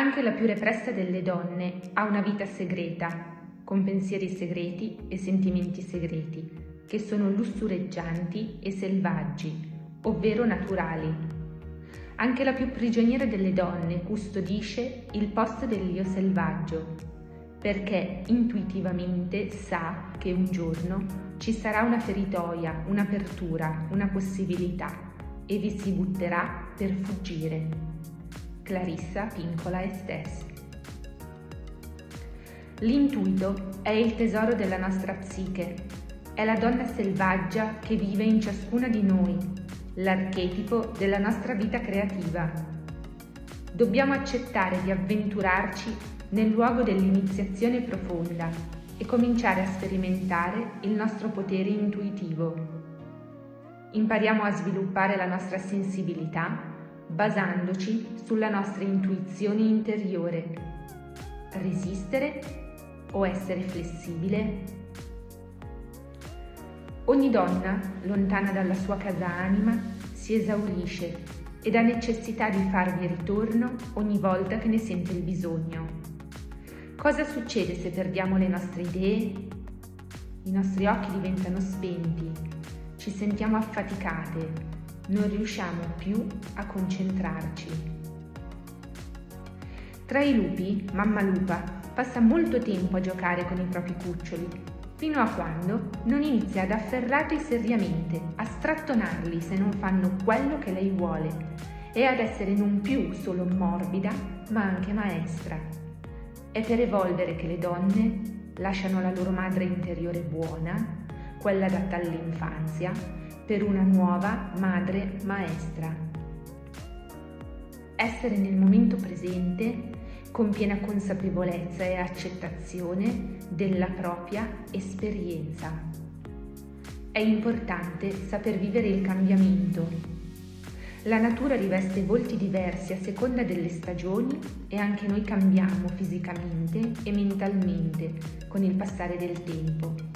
Anche la più repressa delle donne ha una vita segreta, con pensieri segreti e sentimenti segreti, che sono lussureggianti e selvaggi, ovvero naturali. Anche la più prigioniera delle donne custodisce il posto dell'io selvaggio, perché intuitivamente sa che un giorno ci sarà una feritoia, un'apertura, una possibilità e vi si butterà per fuggire. Clarissa Pincola Estes L'intuito è il tesoro della nostra psiche, è la donna selvaggia che vive in ciascuna di noi, l'archetipo della nostra vita creativa. Dobbiamo accettare di avventurarci nel luogo dell'iniziazione profonda e cominciare a sperimentare il nostro potere intuitivo. Impariamo a sviluppare la nostra sensibilità basandoci sulla nostra intuizione interiore. Resistere o essere flessibile? Ogni donna, lontana dalla sua casa anima, si esaurisce ed ha necessità di farvi ritorno ogni volta che ne sente il bisogno. Cosa succede se perdiamo le nostre idee? I nostri occhi diventano spenti ci sentiamo affaticate, non riusciamo più a concentrarci. Tra i lupi, mamma lupa passa molto tempo a giocare con i propri cuccioli, fino a quando non inizia ad afferrarli seriamente, a strattonarli se non fanno quello che lei vuole e ad essere non più solo morbida, ma anche maestra. È per evolvere che le donne lasciano la loro madre interiore buona quella adatta all'infanzia, per una nuova madre maestra. Essere nel momento presente con piena consapevolezza e accettazione della propria esperienza. È importante saper vivere il cambiamento. La natura riveste volti diversi a seconda delle stagioni e anche noi cambiamo fisicamente e mentalmente con il passare del tempo.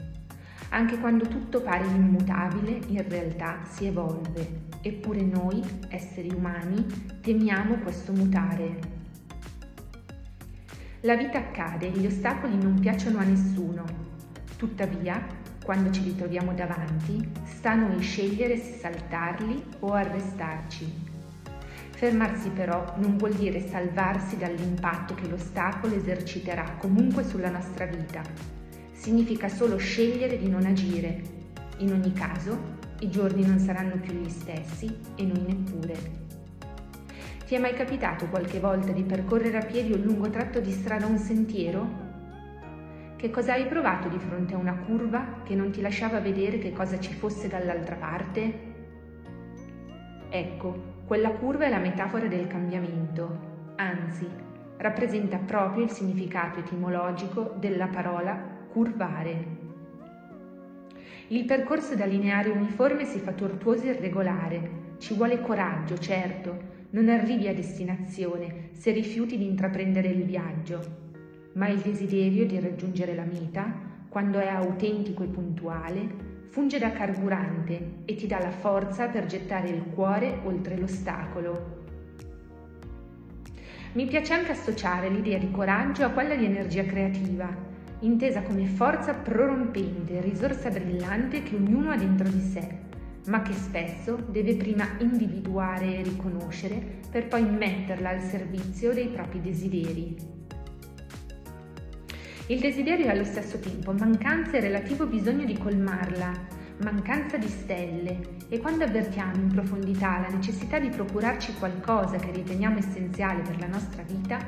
Anche quando tutto pare immutabile, in realtà si evolve, eppure noi, esseri umani, temiamo questo mutare. La vita accade gli ostacoli non piacciono a nessuno. Tuttavia, quando ci ritroviamo davanti, sta a noi scegliere se saltarli o arrestarci. Fermarsi però non vuol dire salvarsi dall'impatto che l'ostacolo eserciterà comunque sulla nostra vita significa solo scegliere di non agire. In ogni caso, i giorni non saranno più gli stessi e noi neppure. Ti è mai capitato qualche volta di percorrere a piedi un lungo tratto di strada o un sentiero? Che cosa hai provato di fronte a una curva che non ti lasciava vedere che cosa ci fosse dall'altra parte? Ecco, quella curva è la metafora del cambiamento, anzi, rappresenta proprio il significato etimologico della parola curvare. Il percorso da lineare uniforme si fa tortuoso e irregolare. Ci vuole coraggio, certo, non arrivi a destinazione se rifiuti di intraprendere il viaggio, ma il desiderio di raggiungere la meta, quando è autentico e puntuale, funge da carburante e ti dà la forza per gettare il cuore oltre l'ostacolo. Mi piace anche associare l'idea di coraggio a quella di energia creativa, intesa come forza prorompente, risorsa brillante che ognuno ha dentro di sé, ma che spesso deve prima individuare e riconoscere per poi metterla al servizio dei propri desideri. Il desiderio è allo stesso tempo mancanza e relativo bisogno di colmarla, mancanza di stelle e quando avvertiamo in profondità la necessità di procurarci qualcosa che riteniamo essenziale per la nostra vita,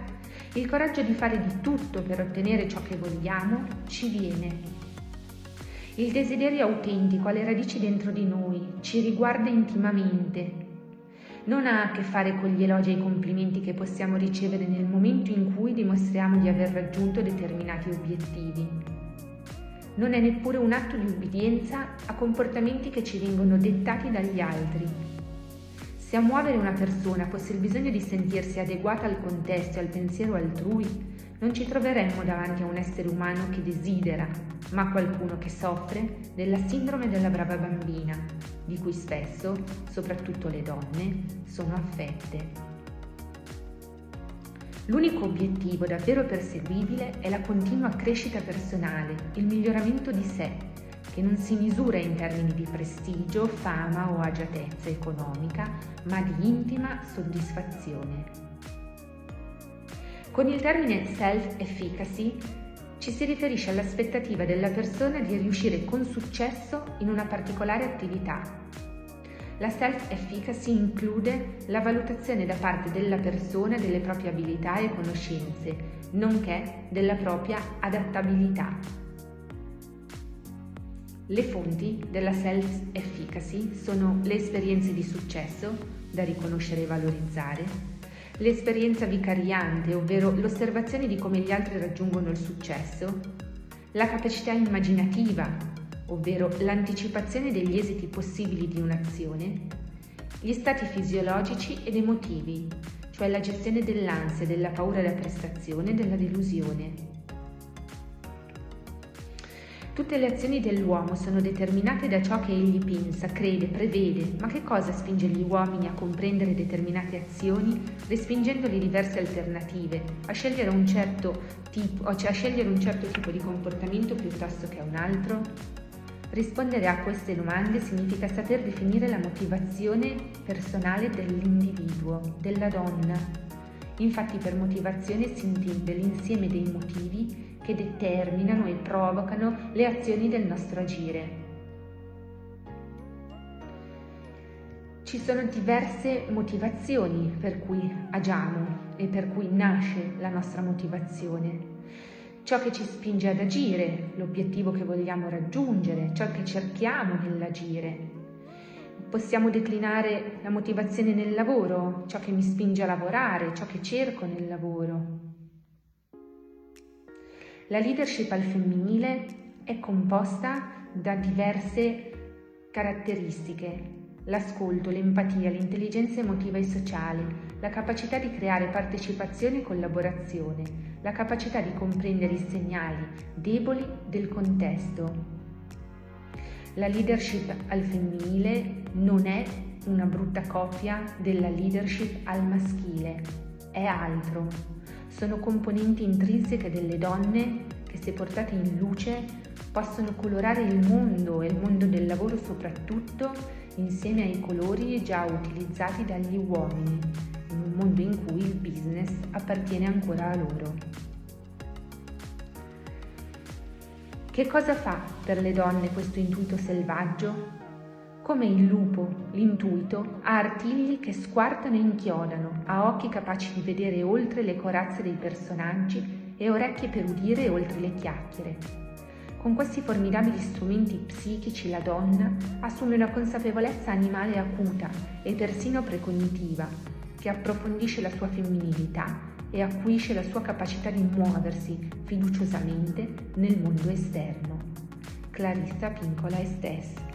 il coraggio di fare di tutto per ottenere ciò che vogliamo ci viene. Il desiderio autentico ha le radici dentro di noi, ci riguarda intimamente. Non ha a che fare con gli elogi e i complimenti che possiamo ricevere nel momento in cui dimostriamo di aver raggiunto determinati obiettivi. Non è neppure un atto di ubbidienza a comportamenti che ci vengono dettati dagli altri, se a muovere una persona fosse il bisogno di sentirsi adeguata al contesto e al pensiero altrui, non ci troveremmo davanti a un essere umano che desidera, ma qualcuno che soffre della sindrome della brava bambina, di cui spesso, soprattutto le donne, sono affette. L'unico obiettivo davvero perseguibile è la continua crescita personale, il miglioramento di sé, che non si misura in termini di prestigio, fama o agiatezza economica, ma di intima soddisfazione. Con il termine self-efficacy ci si riferisce all'aspettativa della persona di riuscire con successo in una particolare attività, la self-efficacy include la valutazione da parte della persona delle proprie abilità e conoscenze, nonché della propria adattabilità. Le fonti della self-efficacy sono le esperienze di successo, da riconoscere e valorizzare, l'esperienza vicariante, ovvero l'osservazione di come gli altri raggiungono il successo, la capacità immaginativa, ovvero l'anticipazione degli esiti possibili di un'azione, gli stati fisiologici ed emotivi, cioè la gestione dell'ansia, della paura da prestazione e della delusione. Tutte le azioni dell'uomo sono determinate da ciò che egli pensa, crede, prevede, ma che cosa spinge gli uomini a comprendere determinate azioni, respingendoli diverse alternative, a scegliere un certo tipo, cioè a scegliere un certo tipo di comportamento piuttosto che un altro? Rispondere a queste domande significa saper definire la motivazione personale dell'individuo, della donna. Infatti per motivazione si intende l'insieme dei motivi che determinano e provocano le azioni del nostro agire. Ci sono diverse motivazioni per cui agiamo e per cui nasce la nostra motivazione ciò che ci spinge ad agire, l'obiettivo che vogliamo raggiungere, ciò che cerchiamo nell'agire. Possiamo declinare la motivazione nel lavoro, ciò che mi spinge a lavorare, ciò che cerco nel lavoro. La leadership al femminile è composta da diverse caratteristiche, l'ascolto, l'empatia, l'intelligenza emotiva e sociale, la capacità di creare partecipazione e collaborazione, la capacità di comprendere i segnali deboli del contesto. La leadership al femminile non è una brutta copia della leadership al maschile, è altro. Sono componenti intrinseche delle donne che se portate in luce possono colorare il mondo e il mondo del lavoro soprattutto insieme ai colori già utilizzati dagli uomini, in un mondo in cui il business appartiene ancora a loro. Che cosa fa per le donne questo intuito selvaggio? Come il lupo, l'intuito ha artigli che squartano e inchiodano, ha occhi capaci di vedere oltre le corazze dei personaggi e orecchie per udire oltre le chiacchiere. Con questi formidabili strumenti psichici la donna assume una consapevolezza animale acuta e persino precognitiva, che approfondisce la sua femminilità e acuisce la sua capacità di muoversi fiduciosamente nel mondo esterno. Clarissa Pincola Estes